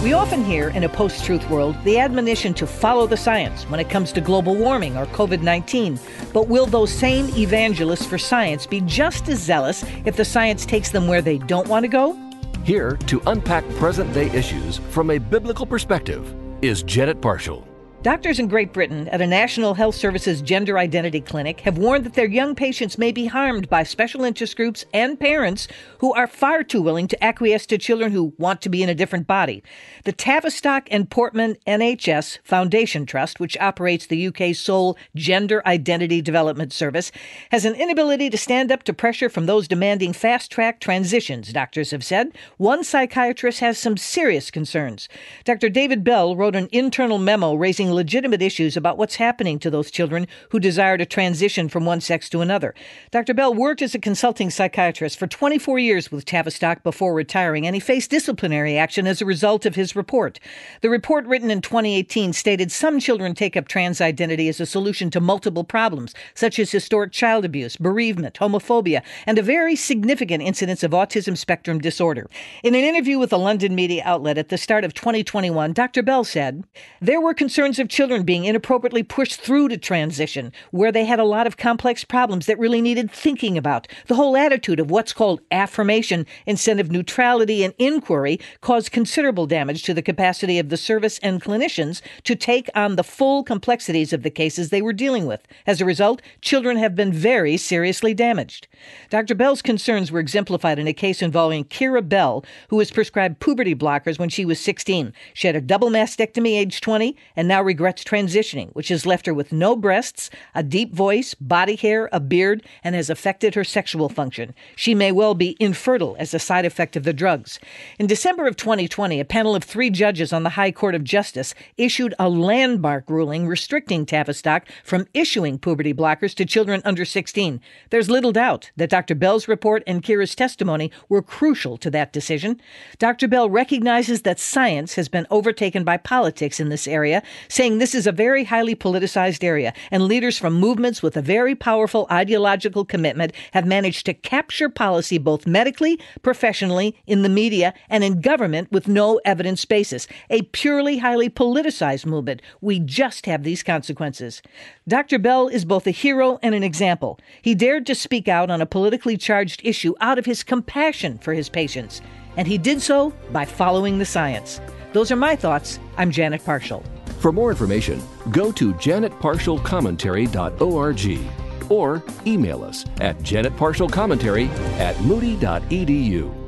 We often hear in a post truth world the admonition to follow the science when it comes to global warming or COVID 19. But will those same evangelists for science be just as zealous if the science takes them where they don't want to go? Here to unpack present day issues from a biblical perspective is Janet Parshall. Doctors in Great Britain at a National Health Services gender identity clinic have warned that their young patients may be harmed by special interest groups and parents who are far too willing to acquiesce to children who want to be in a different body. The Tavistock and Portman NHS Foundation Trust, which operates the UK's sole gender identity development service, has an inability to stand up to pressure from those demanding fast track transitions, doctors have said. One psychiatrist has some serious concerns. Dr. David Bell wrote an internal memo raising raising legitimate issues about what's happening to those children who desire to transition from one sex to another. Dr. Bell worked as a consulting psychiatrist for 24 years with Tavistock before retiring, and he faced disciplinary action as a result of his report. The report, written in 2018, stated some children take up trans identity as a solution to multiple problems, such as historic child abuse, bereavement, homophobia, and a very significant incidence of autism spectrum disorder. In an interview with a London media outlet at the start of 2021, Dr. Bell said, There were concerns of children being inappropriately pushed through to transition, where they had a lot of complex problems that really needed thinking about. The whole attitude of what's called affirmation instead of neutrality and inquiry caused considerable damage to the capacity of the service and clinicians to take on the full complexities of the cases they were dealing with. As a result, children have been very seriously damaged. Dr. Bell's concerns were exemplified in a case involving Keira Bell, who was prescribed puberty blockers when she was 16. She had a double mastectomy age 20 and now regrets transitioning, which has left her with no breasts, a deep voice, body hair, a beard, and has affected her sexual function. She may well be infertile as a side effect of the drugs. In December of 2020, a panel of three judges on the High Court of Justice issued a landmark ruling restricting Tavistock from issuing puberty blockers to children under 16. There's little doubt that Dr. Bell's report and Keira's testimony were crucial to that decision. Dr. Bell recognizes that science has been overtaken by politics in this area, saying this is a very highly politicized area, and leaders from movements with a very powerful ideological commitment have managed to capture policy both medically, professionally, in the media, and in government with no evidence basis. A purely highly politicized movement. We just have these consequences. Dr. Bell is both a hero and an example. He dared to speak out on a politically charged issue out of his compassion for his patients, and he did so by following the science. Those are my thoughts. I'm Janet Parshall. For more information, go to janetparshallcommentary.org or email us at janetparshallcommentary at moody.edu.